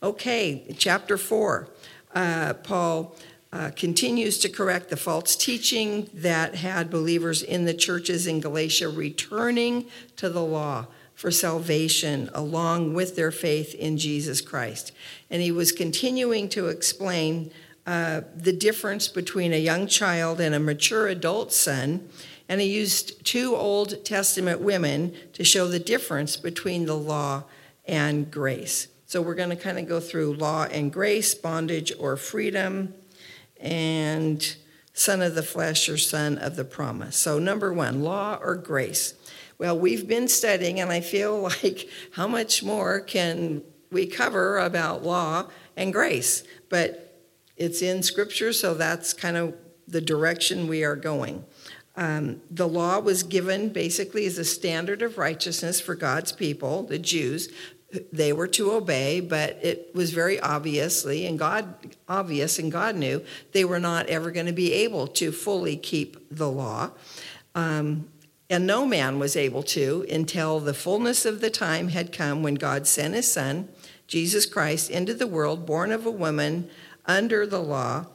Okay, chapter 4. Uh, Paul uh, continues to correct the false teaching that had believers in the churches in Galatia returning to the law for salvation along with their faith in Jesus Christ. And he was continuing to explain uh, the difference between a young child and a mature adult son. And he used two Old Testament women to show the difference between the law and grace. So we're going to kind of go through law and grace, bondage or freedom, and son of the flesh or son of the promise. So, number one, law or grace. Well, we've been studying, and I feel like how much more can we cover about law and grace? But it's in Scripture, so that's kind of the direction we are going. Um, the law was given basically as a standard of righteousness for God's people, the Jews. They were to obey, but it was very obviously and God obvious, and God knew they were not ever going to be able to fully keep the law. Um, and no man was able to until the fullness of the time had come when God sent his Son, Jesus Christ, into the world, born of a woman under the law.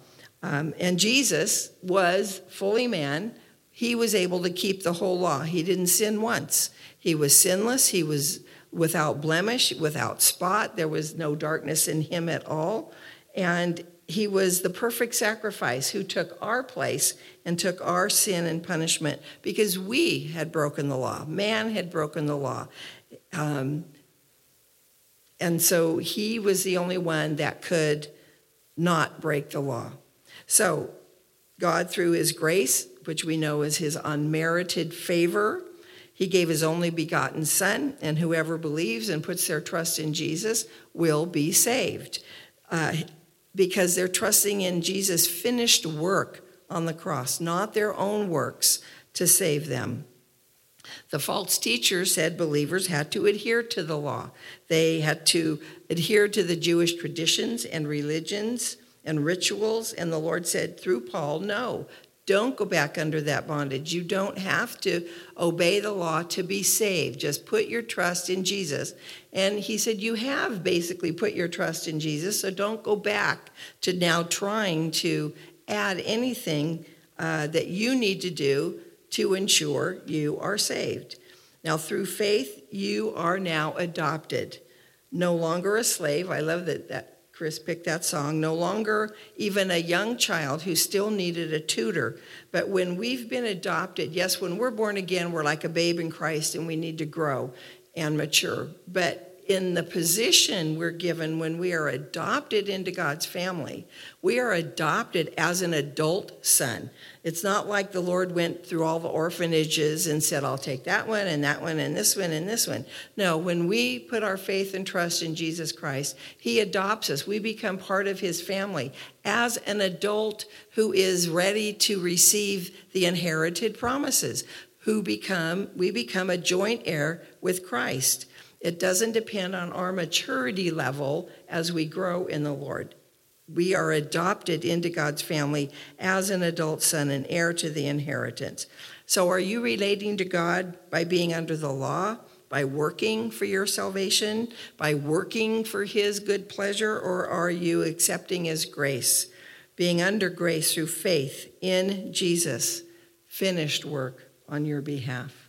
Um, and Jesus was fully man. He was able to keep the whole law. He didn't sin once. He was sinless. He was without blemish, without spot. There was no darkness in him at all. And he was the perfect sacrifice who took our place and took our sin and punishment because we had broken the law. Man had broken the law. Um, and so he was the only one that could not break the law. So God, through his grace, which we know is his unmerited favor, he gave his only begotten Son, and whoever believes and puts their trust in Jesus will be saved. Uh, because they're trusting in Jesus' finished work on the cross, not their own works to save them. The false teachers said believers had to adhere to the law. They had to adhere to the Jewish traditions and religions and rituals. And the Lord said through Paul, no, don't go back under that bondage. You don't have to obey the law to be saved. Just put your trust in Jesus. And he said, You have basically put your trust in Jesus, so don't go back to now trying to add anything uh, that you need to do to ensure you are saved. Now, through faith, you are now adopted, no longer a slave. I love that, that Chris picked that song. No longer even a young child who still needed a tutor. But when we've been adopted, yes, when we're born again, we're like a babe in Christ and we need to grow and mature. But in the position we're given when we are adopted into God's family, we are adopted as an adult son. It's not like the Lord went through all the orphanages and said, I'll take that one and that one and this one and this one. No, when we put our faith and trust in Jesus Christ, He adopts us. We become part of His family as an adult who is ready to receive the inherited promises, who become, we become a joint heir with Christ. It doesn't depend on our maturity level as we grow in the Lord. We are adopted into God's family as an adult son and heir to the inheritance. So, are you relating to God by being under the law, by working for your salvation, by working for His good pleasure, or are you accepting His grace, being under grace through faith in Jesus' finished work on your behalf?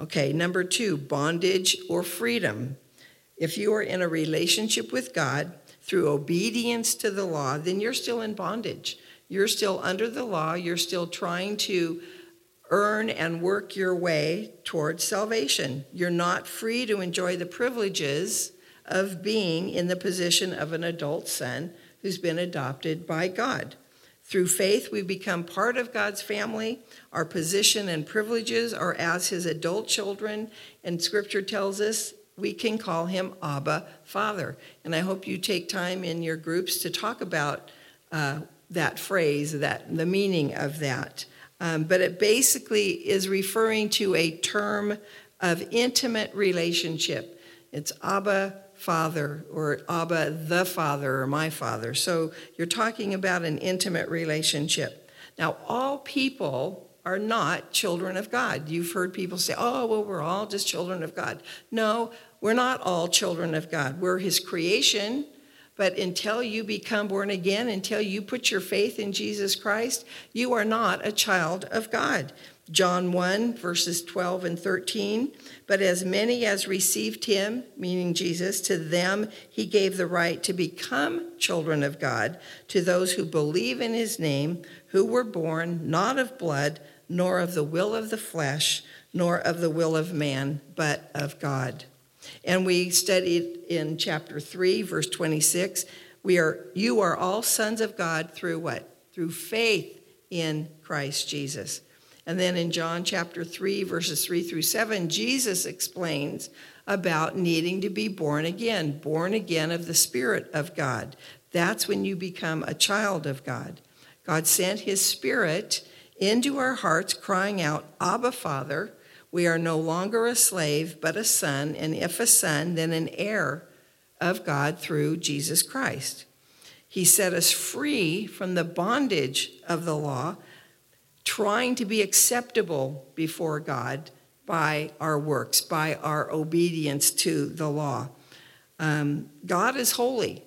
Okay, number two, bondage or freedom. If you are in a relationship with God through obedience to the law, then you're still in bondage. You're still under the law. You're still trying to earn and work your way towards salvation. You're not free to enjoy the privileges of being in the position of an adult son who's been adopted by God. Through faith, we become part of God's family. Our position and privileges are as his adult children, and scripture tells us we can call him Abba, Father. And I hope you take time in your groups to talk about uh, that phrase, that the meaning of that. Um, but it basically is referring to a term of intimate relationship. It's Abba, father or Abba the father or my father. So you're talking about an intimate relationship. Now, all people are not children of God. You've heard people say, oh, well, we're all just children of God. No, we're not all children of God. We're his creation. But until you become born again, until you put your faith in Jesus Christ, you are not a child of God. John 1, verses 12 and 13. But as many as received him, meaning Jesus, to them he gave the right to become children of God, to those who believe in his name, who were born not of blood, nor of the will of the flesh, nor of the will of man, but of God. And we studied in chapter 3, verse 26, we are you are all sons of God through what? Through faith in Christ Jesus. And then in John chapter 3, verses 3 through 7, Jesus explains about needing to be born again, born again of the Spirit of God. That's when you become a child of God. God sent His Spirit into our hearts, crying out, Abba, Father. We are no longer a slave, but a son, and if a son, then an heir of God through Jesus Christ. He set us free from the bondage of the law trying to be acceptable before God by our works, by our obedience to the law. Um, God is holy,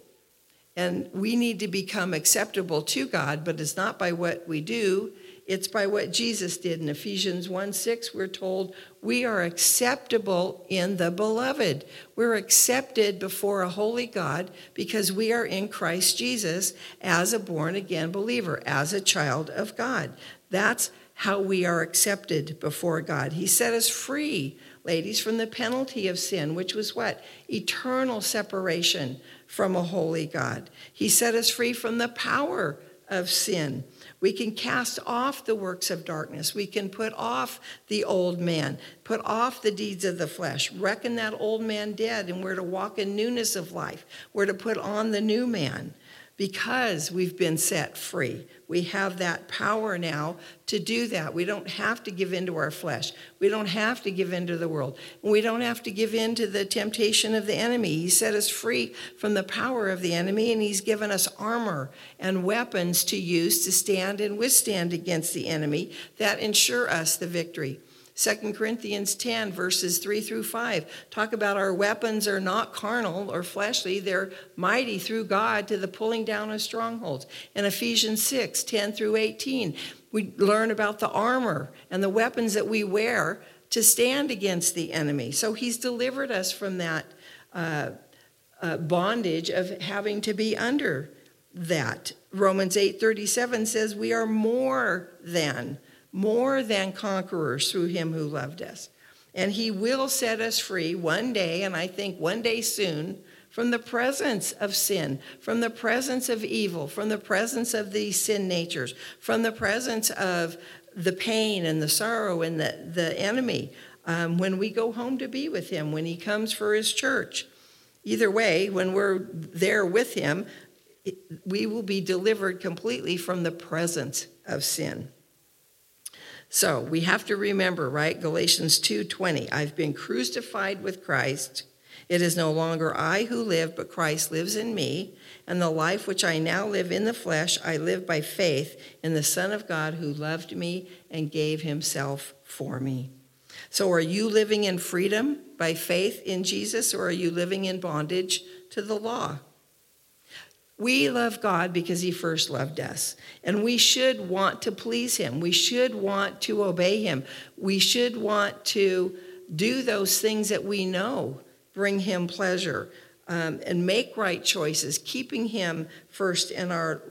and we need to become acceptable to God, but it's not by what we do, it's by what Jesus did. In Ephesians 1 6, we're told we are acceptable in the beloved. We're accepted before a holy God because we are in Christ Jesus as a born again believer, as a child of God. That's how we are accepted before God. He set us free, ladies, from the penalty of sin, which was what? Eternal separation from a holy God. He set us free from the power of sin. We can cast off the works of darkness. We can put off the old man, put off the deeds of the flesh, reckon that old man dead, and we're to walk in newness of life. We're to put on the new man because we've been set free. We have that power now to do that. We don't have to give in to our flesh. We don't have to give in to the world. We don't have to give in to the temptation of the enemy. He set us free from the power of the enemy, and He's given us armor and weapons to use to stand and withstand against the enemy that ensure us the victory. 2 Corinthians 10, verses 3 through 5, talk about our weapons are not carnal or fleshly, they're mighty through God to the pulling down of strongholds. And Ephesians 6, 10 through 18, we learn about the armor and the weapons that we wear to stand against the enemy. So he's delivered us from that uh, uh, bondage of having to be under that. Romans 8:37 says we are more than more than conquerors through him who loved us. And he will set us free one day, and I think one day soon, from the presence of sin, from the presence of evil, from the presence of these sin natures, from the presence of the pain and the sorrow and the, the enemy um, when we go home to be with him, when he comes for his church. Either way, when we're there with him, we will be delivered completely from the presence of sin. So we have to remember, right? Galatians 2:20. I've been crucified with Christ. It is no longer I who live, but Christ lives in me. And the life which I now live in the flesh, I live by faith in the Son of God who loved me and gave himself for me. So, are you living in freedom by faith in Jesus, or are you living in bondage to the law? We love God because He first loved us. And we should want to please Him. We should want to obey Him. We should want to do those things that we know bring Him pleasure um, and make right choices, keeping Him first in our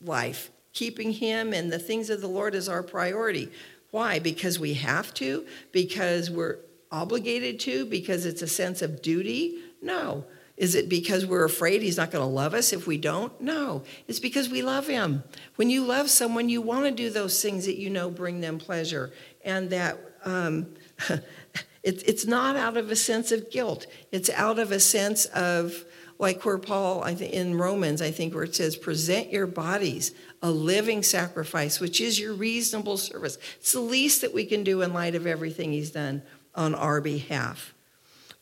life, keeping Him and the things of the Lord as our priority. Why? Because we have to? Because we're obligated to? Because it's a sense of duty? No. Is it because we're afraid he's not going to love us if we don't? No, it's because we love him. When you love someone, you want to do those things that you know bring them pleasure, and that um, it, it's not out of a sense of guilt. It's out of a sense of like where Paul, I in Romans, I think where it says, "Present your bodies a living sacrifice, which is your reasonable service." It's the least that we can do in light of everything He's done on our behalf.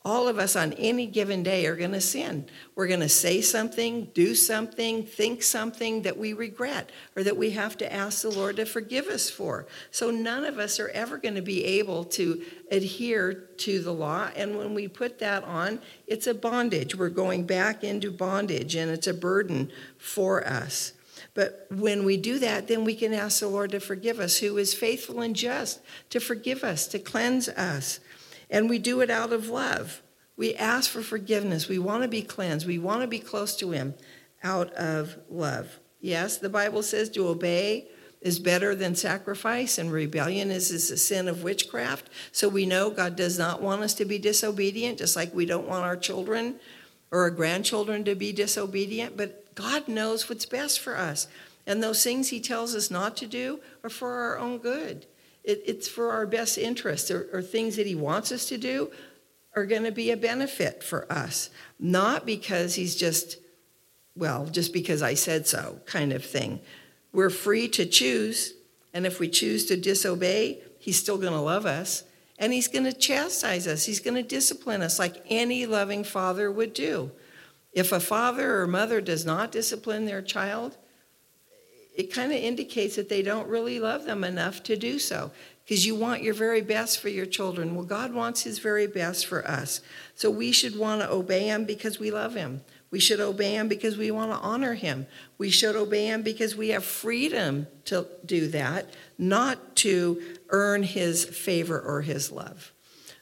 All of us on any given day are going to sin. We're going to say something, do something, think something that we regret or that we have to ask the Lord to forgive us for. So none of us are ever going to be able to adhere to the law. And when we put that on, it's a bondage. We're going back into bondage and it's a burden for us. But when we do that, then we can ask the Lord to forgive us, who is faithful and just to forgive us, to cleanse us. And we do it out of love. We ask for forgiveness. We want to be cleansed. We want to be close to Him out of love. Yes, the Bible says to obey is better than sacrifice, and rebellion is, is a sin of witchcraft. So we know God does not want us to be disobedient, just like we don't want our children or our grandchildren to be disobedient. But God knows what's best for us. And those things He tells us not to do are for our own good. It, it's for our best interest, or, or things that He wants us to do are going to be a benefit for us, not because He's just, well, just because I said so kind of thing. We're free to choose, and if we choose to disobey, He's still going to love us, and He's going to chastise us. He's going to discipline us like any loving father would do. If a father or mother does not discipline their child, it kind of indicates that they don't really love them enough to do so because you want your very best for your children. Well, God wants His very best for us. So we should want to obey Him because we love Him. We should obey Him because we want to honor Him. We should obey Him because we have freedom to do that, not to earn His favor or His love.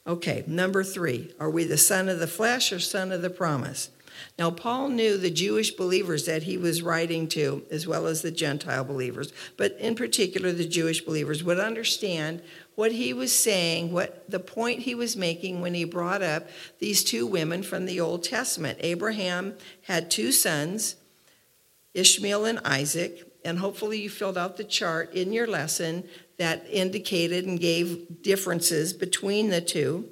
Okay, number three are we the son of the flesh or son of the promise? Now, Paul knew the Jewish believers that he was writing to, as well as the Gentile believers, but in particular, the Jewish believers would understand what he was saying, what the point he was making when he brought up these two women from the Old Testament. Abraham had two sons, Ishmael and Isaac, and hopefully you filled out the chart in your lesson that indicated and gave differences between the two.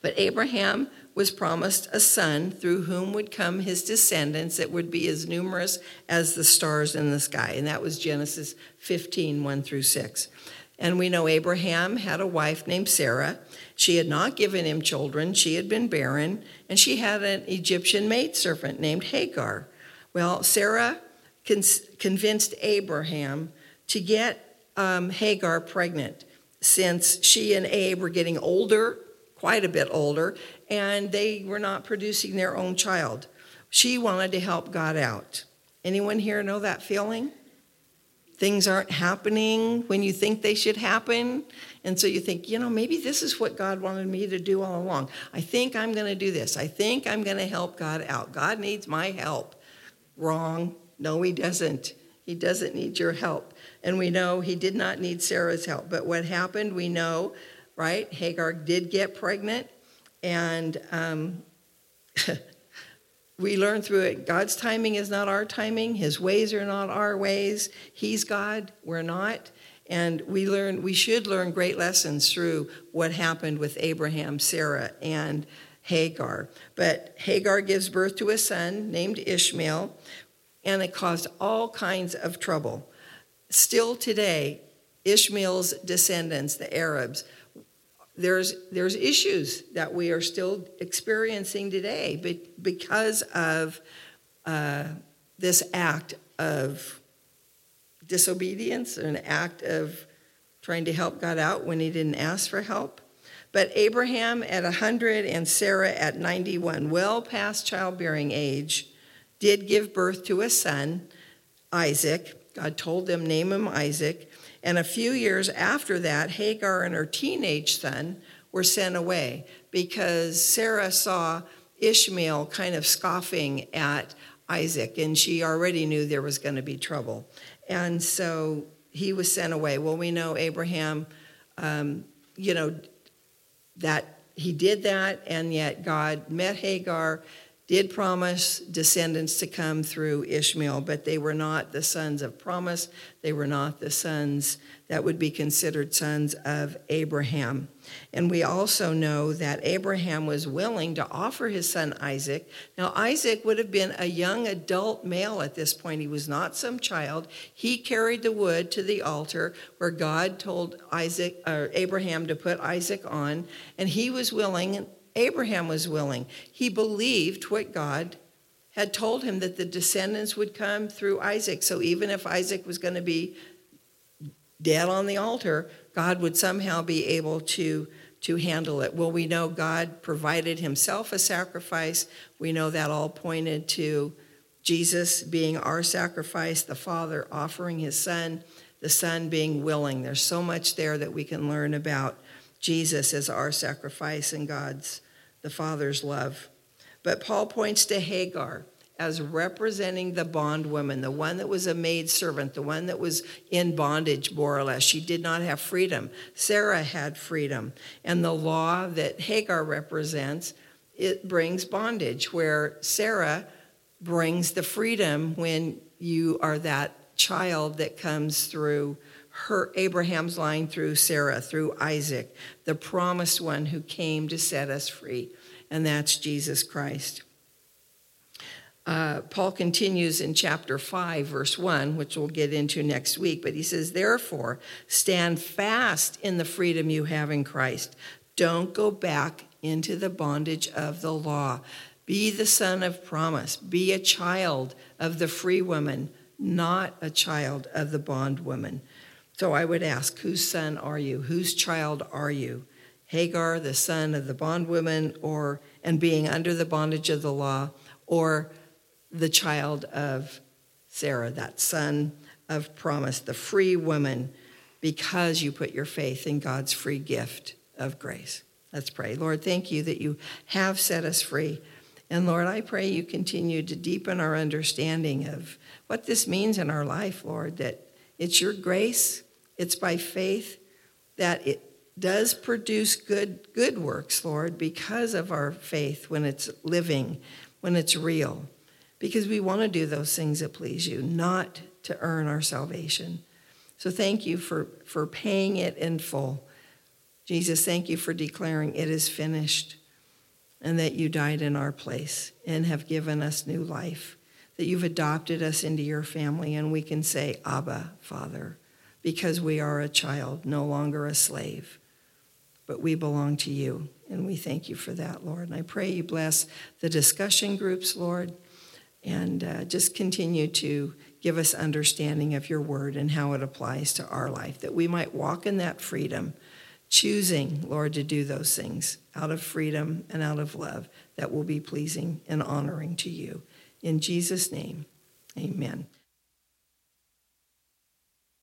But Abraham was promised a son through whom would come his descendants that would be as numerous as the stars in the sky. And that was Genesis 15, 1 through 6. And we know Abraham had a wife named Sarah. She had not given him children, she had been barren, and she had an Egyptian maidservant named Hagar. Well, Sarah con- convinced Abraham to get um, Hagar pregnant since she and Abe were getting older quite a bit older, and they were not producing their own child. She wanted to help God out. Anyone here know that feeling? Things aren't happening when you think they should happen. And so you think, you know, maybe this is what God wanted me to do all along. I think I'm going to do this. I think I'm going to help God out. God needs my help. Wrong. No, He doesn't. He doesn't need your help. And we know He did not need Sarah's help. But what happened, we know right? Hagar did get pregnant, and um, we learn through it God's timing is not our timing, His ways are not our ways. He's God, we're not. And we learn, we should learn great lessons through what happened with Abraham, Sarah, and Hagar. But Hagar gives birth to a son named Ishmael, and it caused all kinds of trouble. Still today, Ishmael's descendants, the Arabs, there's, there's issues that we are still experiencing today but because of uh, this act of disobedience, an act of trying to help God out when he didn't ask for help. But Abraham at 100 and Sarah at 91, well past childbearing age, did give birth to a son, Isaac. God told them, name him Isaac. And a few years after that, Hagar and her teenage son were sent away because Sarah saw Ishmael kind of scoffing at Isaac, and she already knew there was going to be trouble. And so he was sent away. Well, we know Abraham, um, you know, that he did that, and yet God met Hagar did promise descendants to come through Ishmael, but they were not the sons of promise. They were not the sons that would be considered sons of Abraham. And we also know that Abraham was willing to offer his son Isaac. Now, Isaac would have been a young adult male at this point. He was not some child. He carried the wood to the altar where God told Isaac or Abraham to put Isaac on, and he was willing Abraham was willing. He believed what God had told him that the descendants would come through Isaac. So even if Isaac was going to be dead on the altar, God would somehow be able to, to handle it. Well, we know God provided himself a sacrifice. We know that all pointed to Jesus being our sacrifice, the Father offering his Son, the Son being willing. There's so much there that we can learn about Jesus as our sacrifice and God's, the Father's love. But Paul points to Hagar as representing the bondwoman, the one that was a maid servant, the one that was in bondage, more or less. She did not have freedom. Sarah had freedom. And the law that Hagar represents, it brings bondage, where Sarah brings the freedom when you are that child that comes through her Abraham's line through Sarah, through Isaac, the promised one who came to set us free, and that's Jesus Christ. Uh, Paul continues in chapter 5, verse 1, which we'll get into next week, but he says, Therefore, stand fast in the freedom you have in Christ. Don't go back into the bondage of the law. Be the son of promise. Be a child of the free woman, not a child of the bondwoman. So I would ask, whose son are you? Whose child are you? Hagar, the son of the bondwoman, or and being under the bondage of the law, or the child of Sarah, that son of promise, the free woman, because you put your faith in God's free gift of grace. Let's pray. Lord, thank you that you have set us free. And Lord, I pray you continue to deepen our understanding of what this means in our life, Lord, that it's your grace, it's by faith that it does produce good good works, Lord, because of our faith when it's living, when it's real because we want to do those things that please you, not to earn our salvation. So thank you for, for paying it in full. Jesus, thank you for declaring it is finished and that you died in our place and have given us new life, that you've adopted us into your family and we can say, Abba, Father, because we are a child, no longer a slave, but we belong to you. And we thank you for that, Lord. And I pray you bless the discussion groups, Lord and uh, just continue to give us understanding of your word and how it applies to our life, that we might walk in that freedom, choosing, Lord, to do those things out of freedom and out of love that will be pleasing and honoring to you. In Jesus' name, amen.